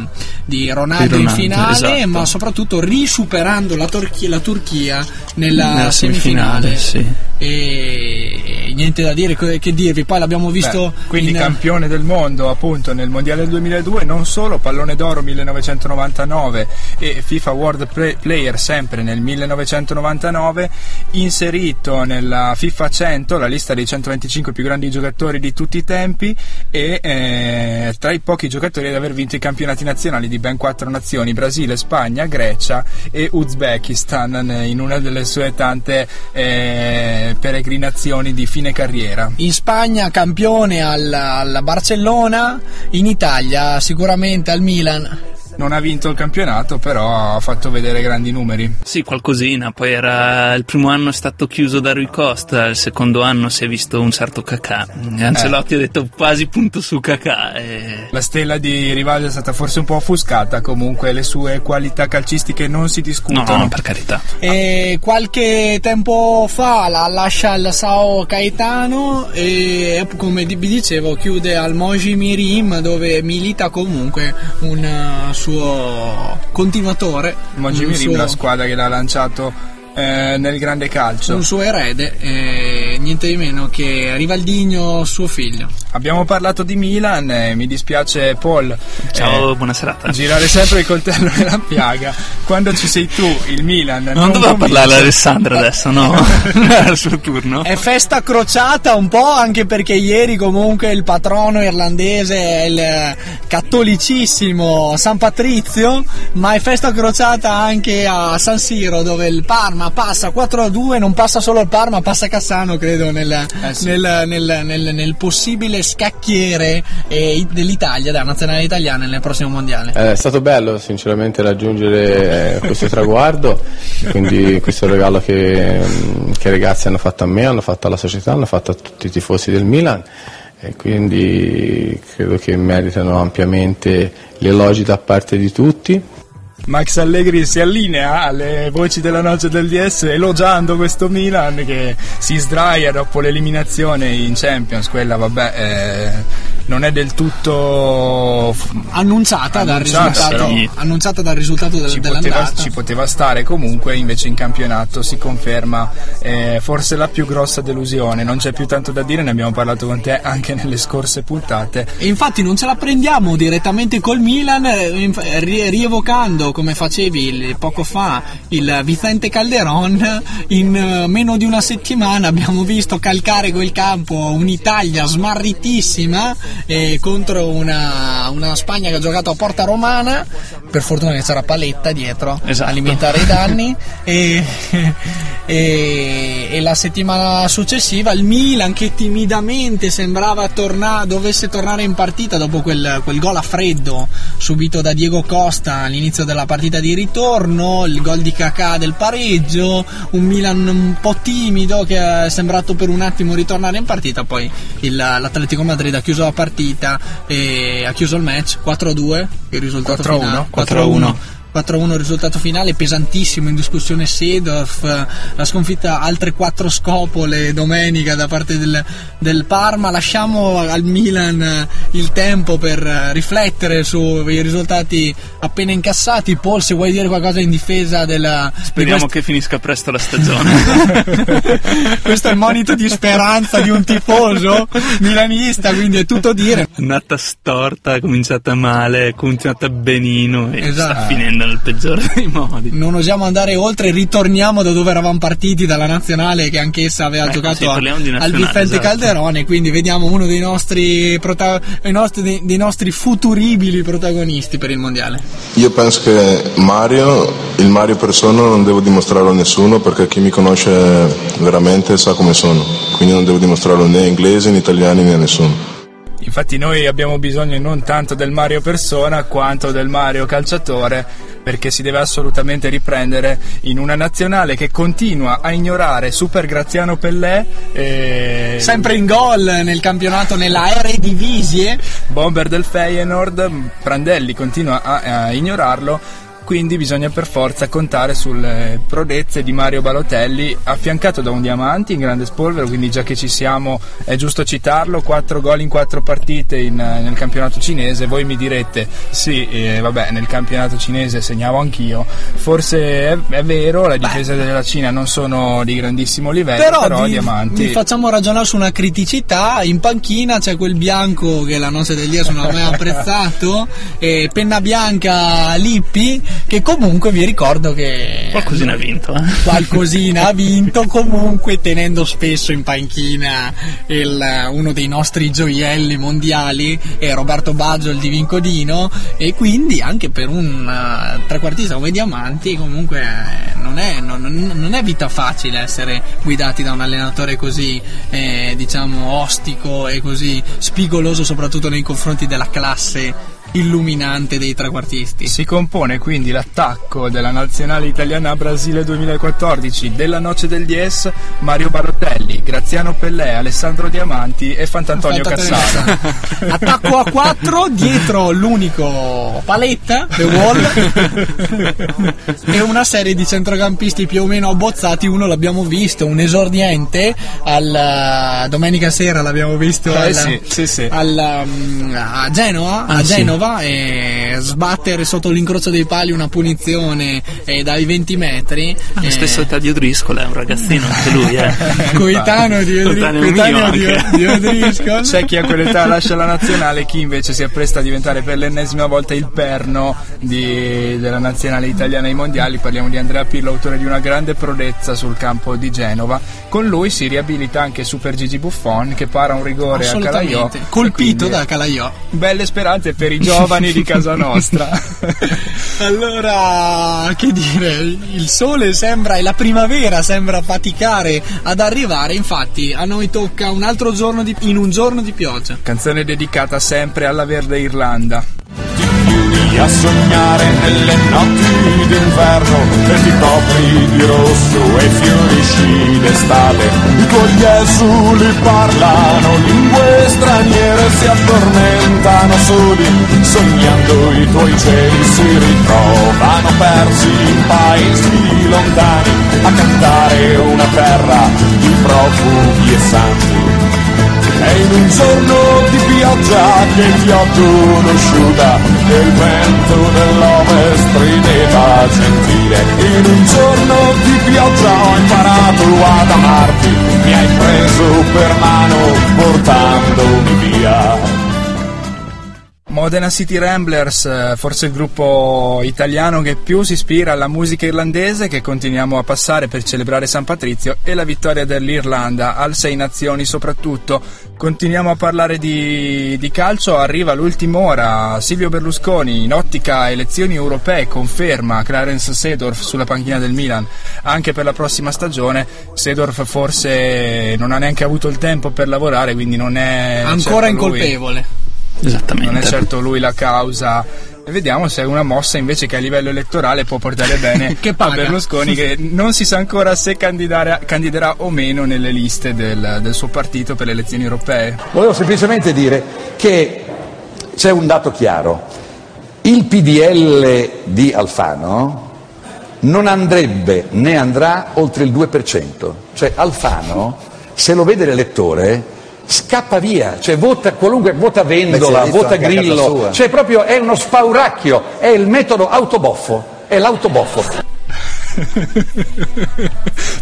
di Ronaldo, Di in Ronaldo, finale esatto. ma soprattutto risuperando la, Turchia- la Turchia nella, Nella semifinale, semifinale, sì. e niente da dire che che dirvi poi l'abbiamo visto Beh, quindi in- campione del mondo appunto nel mondiale del 2002 non solo pallone d'oro 1999 e FIFA World Play- Player sempre nel 1999 inserito nella FIFA 100 la lista dei 125 più grandi giocatori di tutti i tempi e eh, tra i pochi giocatori ad aver vinto i campionati nazionali di ben quattro nazioni Brasile, Spagna, Grecia e Uzbekistan in una delle sue tante eh, peregrinazioni di fine carriera. In Spagna campione al, al Barcellona, in Italia sicuramente al Milan. Non ha vinto il campionato, però ha fatto vedere grandi numeri. Sì, qualcosina. Poi era il primo anno è stato chiuso da Rui Costa, il secondo anno si è visto un certo Kakà. Ancelotti ha detto quasi punto su Kakà. E... La stella di Rivaldo è stata forse un po' offuscata, comunque le sue qualità calcistiche non si No, discutono. no, per carità. E qualche tempo fa la lascia al Sao Caetano e come vi dicevo chiude al Moji Mirim dove milita comunque un eh, suo continuatore, Mogi un Mirim, suo- la squadra che l'ha lanciato eh, nel grande calcio. un suo erede, e niente di meno che Rivaldigno suo figlio. Abbiamo parlato di Milan, e mi dispiace Paul. Ciao, eh, buona serata. Girare sempre il coltello nella piaga. Quando ci sei tu, il Milan. Non doveva convince- parlare Alessandra adesso, no? Era il suo turno. È festa crociata un po' anche perché ieri comunque il patrono irlandese è il cattolicissimo San Patrizio, ma è festa crociata anche a San Siro dove il Parma passa 4-2, non passa solo il Parma, passa Cassano credo nel, Eh sì. nel- nel- nel- nel possibile scacchiere eh, dell'Italia, della nazionale italiana nel prossimo mondiale. Eh, È stato bello sinceramente raggiungere eh, questo traguardo, quindi questo regalo che, mm, che i ragazzi hanno fatto a me, hanno fatto alla società, hanno fatto a tutti i tifosi del Milan e quindi credo che meritano ampiamente gli elogi da parte di tutti. Max Allegri si allinea alle voci della noce del DS elogiando questo Milan che si sdraia dopo l'eliminazione in Champions, quella vabbè eh, non è del tutto f- annunciata, dal Annunciata, risultato, sì. annunciata dal risultato del- ci poteva, ci poteva stare comunque invece in campionato si conferma eh, forse la più grossa delusione. Non c'è più tanto da dire ne abbiamo parlato con te anche nelle scorse puntate. E infatti non ce la prendiamo direttamente col Milan, eh, rievocando come facevi poco fa il Vicente Calderon, in eh, meno di una settimana abbiamo visto calcare quel campo un'Italia smarritissima eh, contro una, una Spagna che ha giocato a Porta Romana, per fortuna che c'era Paletta dietro Esatto. a limitare i danni e, e- e la settimana successiva il Milan che timidamente sembrava torna- dovesse tornare in partita dopo quel, quel gol a freddo subito da Diego Costa all'inizio della partita di ritorno, il gol di Kakà del pareggio, un Milan un po' timido che è sembrato per un attimo ritornare in partita, poi il- l'Atletico Madrid ha chiuso la partita e ha chiuso il match 4-2, il risultato 4-1, finale 4-1. 4-1 il risultato finale pesantissimo in discussione Sedorf la sconfitta altre quattro scopole domenica da parte del, del Parma lasciamo al Milan eh, il tempo per eh, riflettere sui risultati appena incassati Paul se vuoi dire qualcosa in difesa della di Speriamo quest- che finisca presto la stagione. questo è il monito di speranza di un tifoso milanista quindi è tutto dire È nata storta, è cominciata male, è continuata benino e Esatto. sta finendo nel peggiore dei modi. non osiamo andare oltre, ritorniamo da dove eravamo partiti, dalla nazionale che anch'essa aveva Ecco, giocato sì, a- al Vicente esatto. Calderone, quindi vediamo uno dei nostri, prota- dei nostri, dei- dei nostri futuribili protagonisti per il mondiale. Io penso che Mario, il Mario persona, non devo dimostrarlo a nessuno perché chi mi conosce veramente sa come sono. Quindi non devo dimostrarlo né a inglesi, né italiani, né a nessuno. Infatti noi abbiamo bisogno non tanto del Mario persona quanto del Mario calciatore perché si deve assolutamente riprendere in una nazionale che continua a ignorare Super Graziano Pellè e Sempre in gol nel campionato nella Eredivisie. bomber del Feyenoord, Prandelli continua a, a ignorarlo quindi bisogna per forza contare sulle prodezze di Mario Balotelli affiancato da un diamante in grande spolvero quindi già che ci siamo è giusto citarlo 4 gol in 4 partite in- nel campionato cinese voi mi direte sì eh, vabbè nel campionato cinese segnavo anch'io forse è, è vero le difese della Cina non sono di grandissimo livello Però, però, vi, diamanti vi facciamo ragionare su una criticità. In panchina c'è quel bianco che la nostra del Diaz non ha mai apprezzato, e penna bianca Lippi, che comunque vi ricordo che Qualcosina ha vinto, eh. qualcosina ha vinto comunque tenendo spesso in panchina il- uno dei nostri gioielli mondiali è Roberto Baggio il Divincodino e quindi anche per un eh, trequartista come Diamanti comunque eh, non è, non- non è vita facile essere guidati da un allenatore così eh, diciamo ostico e così spigoloso soprattutto nei confronti della classe illuminante dei trequartisti Si compone quindi l'attacco della nazionale italiana a Brasile 2014 della Noce del Dies, Mario Barotelli, Graziano Pellè, Alessandro Diamanti e Fantantonio Cassano. Attacco a 4, dietro l'unico paletta, The Wall, e una serie di centrocampisti più o meno abbozzati. Uno l'abbiamo visto, un esordiente, al, domenica sera l'abbiamo visto Eh al- sì, sì, sì. al, um, a Genova, Ah, a sì. Genova e sbattere sotto l'incrocio dei pali una punizione eh, dai 20 metri. Ha la eh, stessa età di Odriscola, è un ragazzino anche lui, eh. Coetaneo di, Odri- Coetaneo coetaneo mio di, anche. di Odrisco. C'è chi a quell'età lascia la nazionale chi invece si appresta a diventare per l'ennesima volta il perno di- della nazionale italiana ai mondiali. Parliamo di Andrea Pirlo, autore di una grande prodezza sul campo di Genova. Con lui si riabilita anche Super Gigi Buffon che para un rigore a Calaiò. Colpito quindi da Calaiò. Belle speranze per i giovani di casa nostra. Allora, che dire, il sole sembra e la primavera sembra faticare ad arrivare, infatti a noi tocca un altro giorno di, in un giorno di pioggia. Canzone dedicata sempre alla verde Irlanda. a sognare nelle notti d'inverno e ti copri di rosso e fiorisci d'estate. I tuoi esuli parlano lingue straniere, si addormentano soli, sognando i tuoi cieli si ritrovano persi in paesi lontani a cantare una terra di profughi e santi. E in un giorno di pioggia che ti ho conosciuta e il vento dell'ovest rideva gentile in un giorno di pioggia ho imparato ad amarti mi hai preso per mano portandomi via Modena City Ramblers, eh, forse il gruppo italiano che più si ispira alla musica irlandese che continuiamo a passare per celebrare San Patrizio e la vittoria dell'Irlanda al Sei Nazioni soprattutto. Continuiamo a parlare di, di calcio, arriva l'ultima ora, Silvio Berlusconi in ottica elezioni europee conferma Clarence Sedorf sulla panchina del Milan anche per la prossima stagione. Sedorf forse non ha neanche avuto il tempo per lavorare, quindi non è... Ancora certo incolpevole. Esattamente. Non è certo lui la causa. E vediamo se è una mossa invece che a livello elettorale può portare bene a Berlusconi che non si sa ancora se candiderà o meno nelle liste del, del suo partito per le elezioni europee. Volevo semplicemente dire che c'è un dato chiaro. Il PDL di Alfano non andrebbe né andrà oltre il 2%. Cioè Alfano, se lo vede l'elettore, scappa via, cioè vota qualunque, vota Vendola, vota Grillo, cioè proprio è uno spauracchio, è il metodo autoboffo, è l'autoboffo.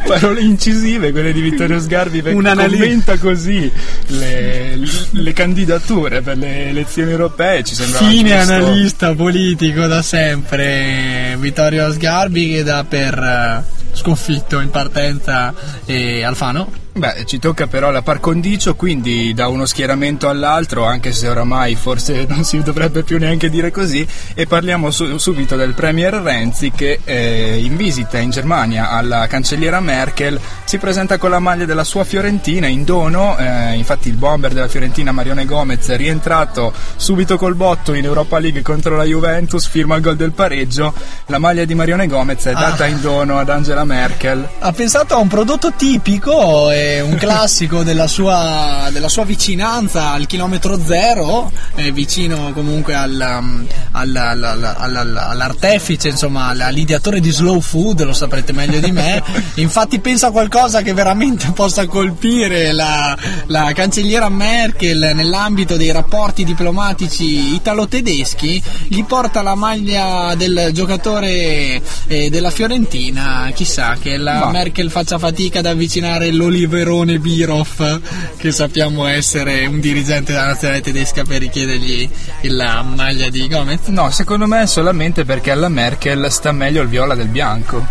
Parole incisive quelle di Vittorio Sgarbi perché commenta così le, le, candidature per le elezioni europee ci sembra fine giusto. analista politico da sempre Vittorio Sgarbi che dà per eh, sconfitto in partenza eh, Alfano Beh, ci tocca però la par condicio, quindi da uno schieramento all'altro, anche se oramai forse non si dovrebbe più neanche dire così, e parliamo su- subito del Premier Renzi che eh, in visita in Germania alla cancelliera Merkel si presenta con la maglia della sua Fiorentina in dono, eh, infatti il bomber della Fiorentina Marione Gomez è rientrato subito col botto in Europa League contro la Juventus, firma il gol del pareggio, la maglia di Marione Gomez è data ah. in dono ad Angela Merkel. Ha pensato a un prodotto tipico e un classico della sua, della sua, vicinanza al chilometro zero, eh, vicino comunque al, um, al, al, all'artefice, insomma, all'ideatore di slow food, lo saprete meglio di me. Infatti pensa a qualcosa che veramente possa colpire la, la cancelliera Merkel nell'ambito dei rapporti diplomatici italo-tedeschi, gli porta la maglia del giocatore eh, della Fiorentina, chissà che la Ma. Merkel faccia fatica ad avvicinare l'Oliver Verone Birov, che sappiamo essere un dirigente della nazionale tedesca per richiedergli la maglia di Gomez? No, secondo me è solamente perché alla Merkel sta meglio il viola del bianco.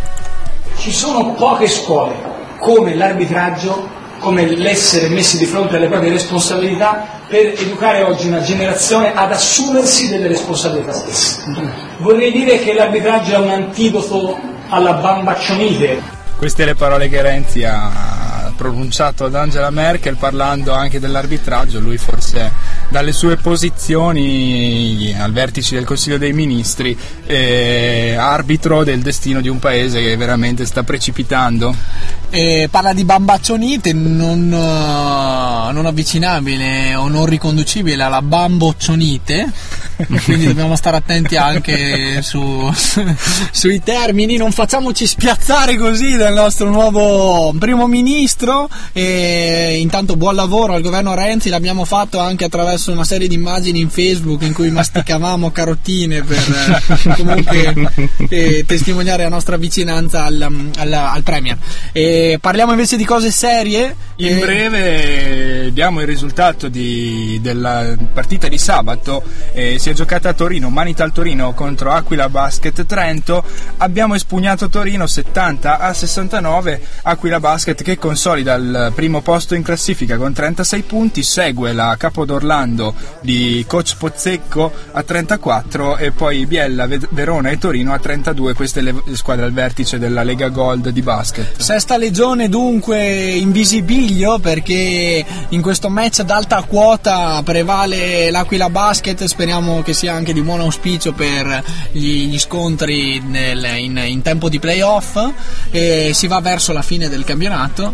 Ci sono poche scuole, come l'arbitraggio, come l'essere messi di fronte alle proprie responsabilità per educare oggi una generazione ad assumersi delle responsabilità stesse. Vorrei dire che l'arbitraggio è un antidoto alla bambaccionite. Queste le parole che Renzi ha pronunciato ad Angela Merkel parlando anche dell'arbitraggio, lui forse dalle sue posizioni al vertice del Consiglio dei Ministri è arbitro del destino di un paese che veramente sta precipitando. E parla di bambaccionite non, non avvicinabile o non riconducibile alla bamboccionite quindi dobbiamo stare attenti anche su, sui termini. Non facciamoci spiazzare così dal nostro nuovo primo ministro. E intanto buon lavoro al governo Renzi l'abbiamo fatto anche attraverso una serie di immagini in Facebook in cui masticavamo carotine per eh, comunque eh, testimoniare la nostra vicinanza al, al, al Premier. E parliamo invece di cose serie. In breve diamo il risultato di, della partita di sabato. Eh, si è giocata a Torino, Manita al Torino contro Aquila Basket Trento. Abbiamo espugnato Torino 70 a 69. Aquila Basket che consolida il primo posto in classifica con 36 punti, segue la Capodorlando di coach Pozzecco a 34 e poi Biella, Verona e Torino a 32, queste le squadre al vertice della Lega Gold di basket. Sesta legione dunque in visibilio perché in questo match ad alta quota prevale l'Aquila Basket, speriamo che sia anche di buon auspicio per gli, gli scontri nel, in, in, tempo di playoff e si va verso la fine del campionato.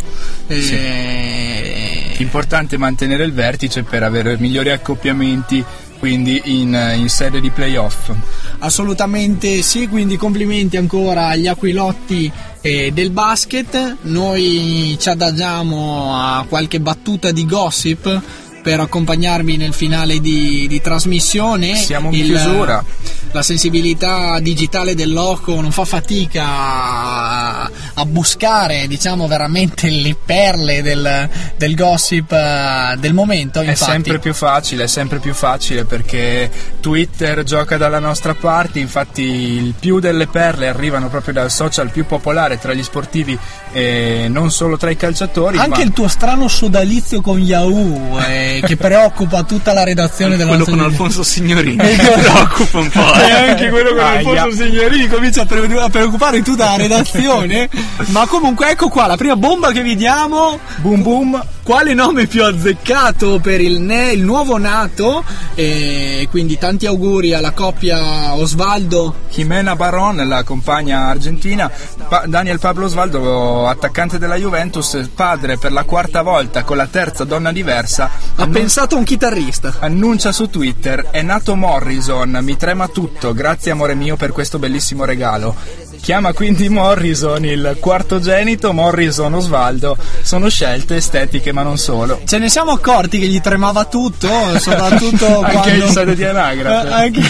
Sì. Importante mantenere il vertice per avere migliori accoppiamenti quindi in, in sede di playoff. Assolutamente sì, quindi complimenti ancora agli aquilotti eh, del basket. Noi ci adagiamo a qualche battuta di gossip per accompagnarmi nel finale di, di trasmissione. Siamo in chiusura. La sensibilità digitale del loco non fa fatica a, a buscare, diciamo, veramente le perle del, del gossip eh, del momento. È Infatti, sempre più facile, è sempre più facile perché Twitter gioca dalla nostra parte, infatti il più delle perle arrivano proprio dal social più popolare tra gli sportivi e non solo tra i calciatori. Anche ma... il tuo strano sodalizio con Yahoo eh, che preoccupa tutta la redazione della Quello con Alfonso Signorini mi preoccupa un po'. E eh. anche quello con Aia. Alfonso Signorini comincia a, pre- a preoccupare tutta la redazione. Ma comunque ecco qua la prima bomba che vi diamo. Boom boom. Quale nome più azzeccato per il, ne- il nuovo nato? E quindi tanti auguri alla coppia Osvaldo. Jimena Baron, la compagna argentina, Pa- Daniel Pablo Osvaldo, attaccante della Juventus, padre per la quarta volta con la terza donna diversa, Ha pensato a un chitarrista. annuncia su Twitter: È nato Morrison, mi trema tutto, grazie amore mio per questo bellissimo regalo. Chiama quindi Morrison il quartogenito Morrison Osvaldo. Sono scelte estetiche, ma non solo. Ce ne siamo accorti che gli tremava tutto, soprattutto Anche quando... in sede di anagrafe. Eh, anche...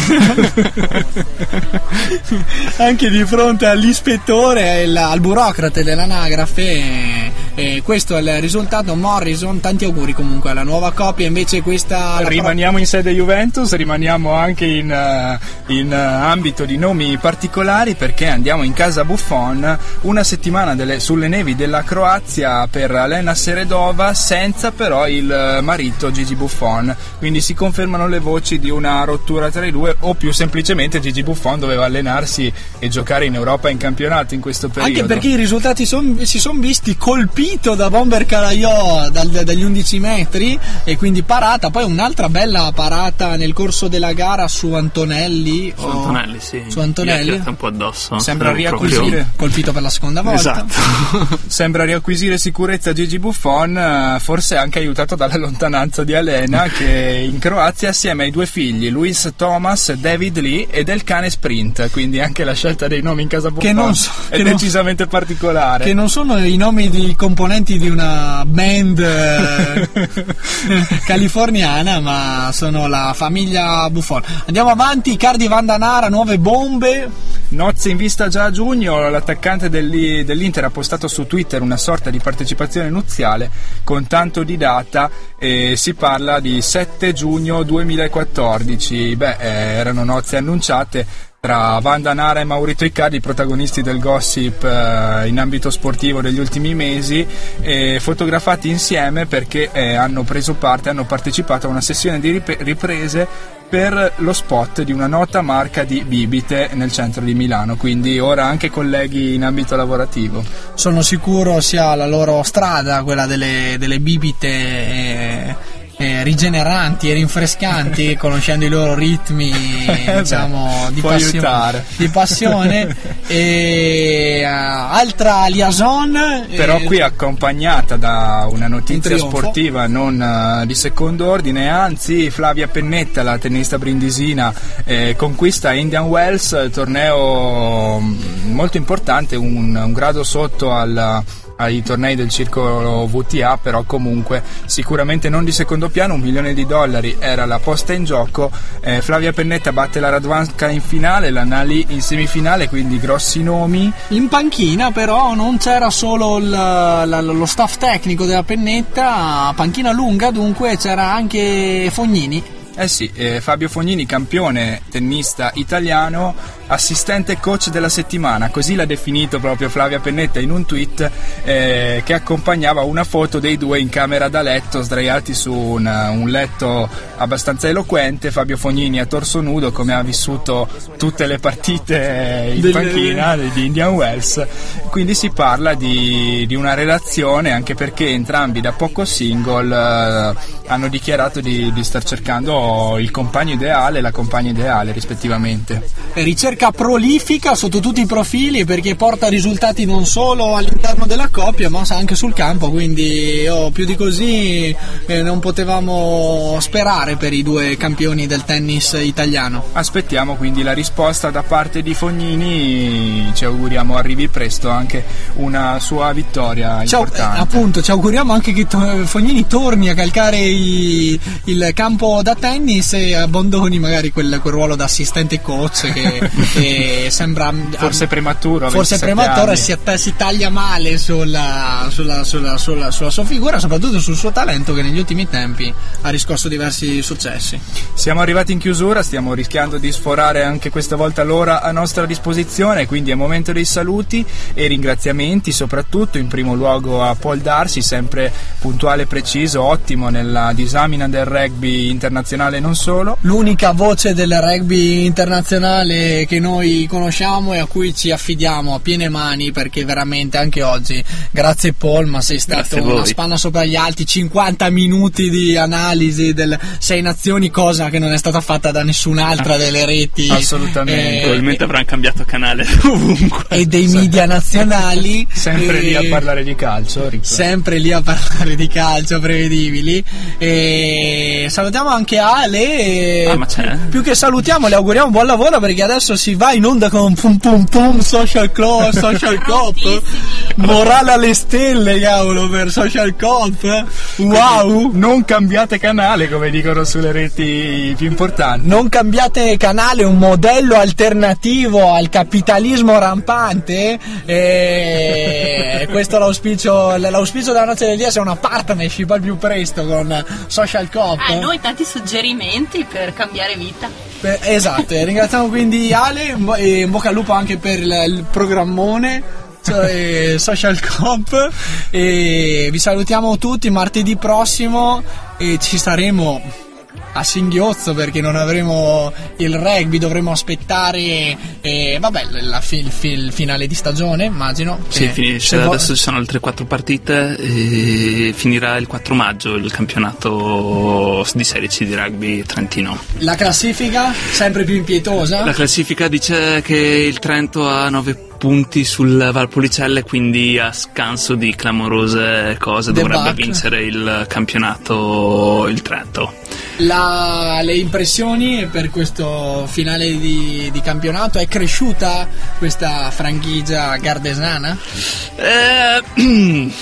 anche di fronte all'ispettore, e il- al burocrate dell'anagrafe. E- questo è il risultato. Morrison, tanti auguri comunque alla nuova coppia. Invece questa. Rimaniamo in sede Juventus, rimaniamo anche in, eh, in, eh, ambito di nomi particolari perché andiamo in casa Buffon una settimana delle- sulle nevi della Croazia per Lena Seredova senza però il eh, marito Gigi Buffon. Quindi si confermano le voci di una rottura tra i due o più semplicemente Gigi Buffon doveva allenarsi e giocare in Europa in campionato in questo periodo. Anche perché i risultati son- si sono visti colpito da Bomber Calaiò dal- dagli 11 metri e quindi parata, poi un'altra bella parata nel corso della gara su Antonelli. Su Antonelli, sì. Su Antonelli. Un po' addosso. Sembra riacquisire. Colpito per la seconda volta. Esatto. Sembra riacquisire sicurezza Gigi Buffon, eh, forse anche aiutato dalla lontananza di Elena che in Croazia assieme ai due figli, Luis Thomas, David Lee e del cane Sprint, quindi anche la scelta dei nomi in casa Buffon Che non so- è che non- decisamente particolare. Che non sono i nomi di componenti di una band eh, californiana, ma sono la famiglia Buffon. Andiamo avanti, Cardi Vandanara, nuove bombe. Nozze in vista già a giugno, l'attaccante dell'i- dell'Inter ha postato su Twitter una sorta di partecipazione nuziale con tanto di data e si parla di 7 giugno 2014. Beh, eh, erano nozze annunciate tra Vanda Nara e Maurito Icardi, protagonisti del gossip eh, in ambito sportivo degli ultimi mesi, e fotografati insieme perché eh, hanno preso parte, hanno partecipato a una sessione di rip- riprese per lo spot di una nota marca di bibite nel centro di Milano, quindi ora anche colleghi in ambito lavorativo. Sono sicuro sia la loro strada, quella delle, delle bibite eh, eh, rigeneranti e rinfrescanti, conoscendo i loro ritmi diciamo, di, passione, di passione. e eh, altra liaison. Però eh, qui accompagnata da una notizia sportiva non eh, di secondo ordine, anzi Flavia Pennetta, la tennista brindisina, eh, conquista Indian Wells, torneo mm, molto importante, un, un grado sotto al- ai tornei del circolo VTA, però comunque sicuramente non di secondo piano, un milione di dollari era la posta in gioco. Eh, Flavia Pennetta batte la Radwanska in finale, la Nali in semifinale, quindi grossi nomi. In panchina però non c'era solo il- la- lo staff tecnico della pennetta, panchina lunga dunque c'era anche Fognini. Eh sì, eh, Fabio Fognini, campione tennista italiano, assistente coach della settimana, così l'ha definito proprio Flavia Pennetta in un tweet eh, che accompagnava una foto dei due in camera da letto, sdraiati su un, un letto abbastanza eloquente, Fabio Fognini a torso nudo come ha vissuto tutte le partite eh, in Del- panchina di Indian Wells, quindi si parla di, di una relazione anche perché entrambi da poco single eh, hanno dichiarato di, di star cercando il compagno ideale e la compagna ideale rispettivamente. Ricercando ricerca prolifica sotto tutti i profili perché porta risultati non solo all'interno della coppia ma anche sul campo, quindi oh, più di così eh, non potevamo sperare per i due campioni del tennis italiano. Aspettiamo quindi la risposta da parte di Fognini, ci auguriamo arrivi presto anche una sua vittoria Ciao, importante. eh, appunto, ci auguriamo anche che Fognini torni a calcare i- il campo da tennis e abbandoni magari quel, quel ruolo da assistente coach che, che sembra Forse prematuro, a forse 27 prematuro si, att- si taglia male sulla, sulla- sulla- sulla- sulla sua figura soprattutto sul suo talento che negli ultimi tempi ha riscosso diversi successi Siamo arrivati in chiusura, stiamo rischiando di sforare anche questa volta l'ora a nostra disposizione, quindi è momento dei saluti e ringraziamenti, soprattutto in primo luogo a Paul Darsi, sempre puntuale e preciso, ottimo nella disamina del rugby internazionale e non solo. l'unica voce del rugby internazionale che noi conosciamo e a cui ci affidiamo a piene mani perché veramente anche oggi grazie Paul ma sei stato una spanna sopra gli altri 50 minuti di analisi del Sei Nazioni cosa che non è stata fatta da nessun'altra delle reti Assolutamente. eh, Probabilmente avranno cambiato canale ovunque. e dei media nazionali Sempre lì a Eh, parlare di calcio, Ricco. sempre lì a parlare di calcio prevedibili e salutiamo anche Ale Ah, ma c'è? più che salutiamo le auguriamo buon lavoro perché adesso si va in onda con pum pum pum social club social cop morale alle stelle cavolo per social cop wow Non cambiate canale come dicono sulle reti più importanti. non cambiate canale, un modello alternativo al capitalismo rampante. E questo è l'auspicio, l'auspicio della noce del dia sia una partnership al più presto con Social Cop. Ah, noi tanti suggerimenti per cambiare vita. Beh, esatto, ringraziamo quindi Ale e in bocca al lupo anche per il, il programmone. cioè, Social Cop e vi salutiamo tutti martedì prossimo e ci saremo a singhiozzo perché non avremo il rugby, dovremo aspettare eh, vabbè, la il, il finale di stagione, immagino. Sì, che finisce. vo- Adesso ci sono altre quattro partite e finirà il 4 maggio il campionato di Serie C di rugby trentino. la classifica sempre più impietosa. La classifica dice che il Trento ha 9 punti sul Valpolicelle, quindi a scanso di clamorose cose dovrebbe Debacle. vincere il campionato il Trento. La- le impressioni per questo finale di, di campionato è cresciuta questa franchigia gardesana? Eh,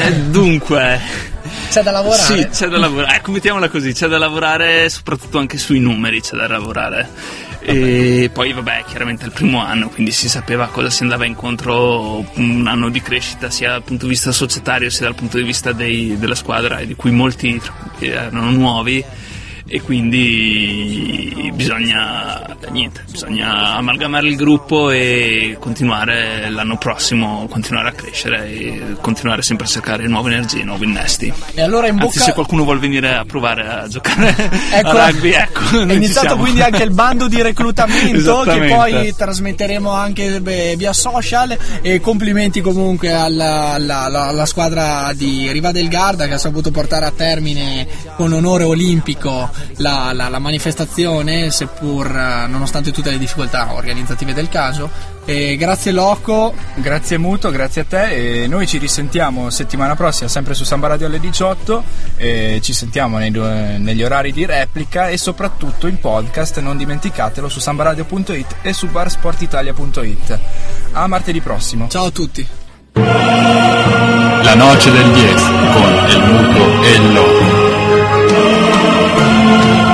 eh, dunque, C'è da lavorare? Sì, c'è da lavorare. Ecco, mettiamola così: c'è da lavorare soprattutto anche sui numeri, c'è da lavorare. E poi, vabbè, chiaramente è il primo anno, quindi si sapeva cosa si andava incontro. Un anno di crescita sia dal punto di vista societario sia dal punto di vista dei- della squadra, di cui molti erano nuovi. E quindi bisogna, niente, bisogna amalgamare il gruppo e continuare l'anno prossimo, continuare a crescere e continuare sempre a cercare nuove energie, nuovi innesti. E allora in Anzi, bocca... se qualcuno vuole venire a provare a giocare Ecco, a rugby, ecco. È iniziato quindi anche il bando di reclutamento che poi trasmetteremo anche beh, via social e complimenti comunque alla, alla- alla- alla squadra di Riva del Garda che ha saputo portare a termine con onore olimpico la, la- la manifestazione seppur eh, nonostante tutte le difficoltà organizzative del caso. E grazie Loco, Grazie Muto, grazie a te e noi ci risentiamo settimana prossima sempre su Samba Radio alle 18 e ci sentiamo nei due- negli orari di replica e soprattutto in podcast, non dimenticatelo su sambaradio.it e su barsportitalia.it. A martedì prossimo. ciao a tutti. La noche del 10 con el muto e el loco. around.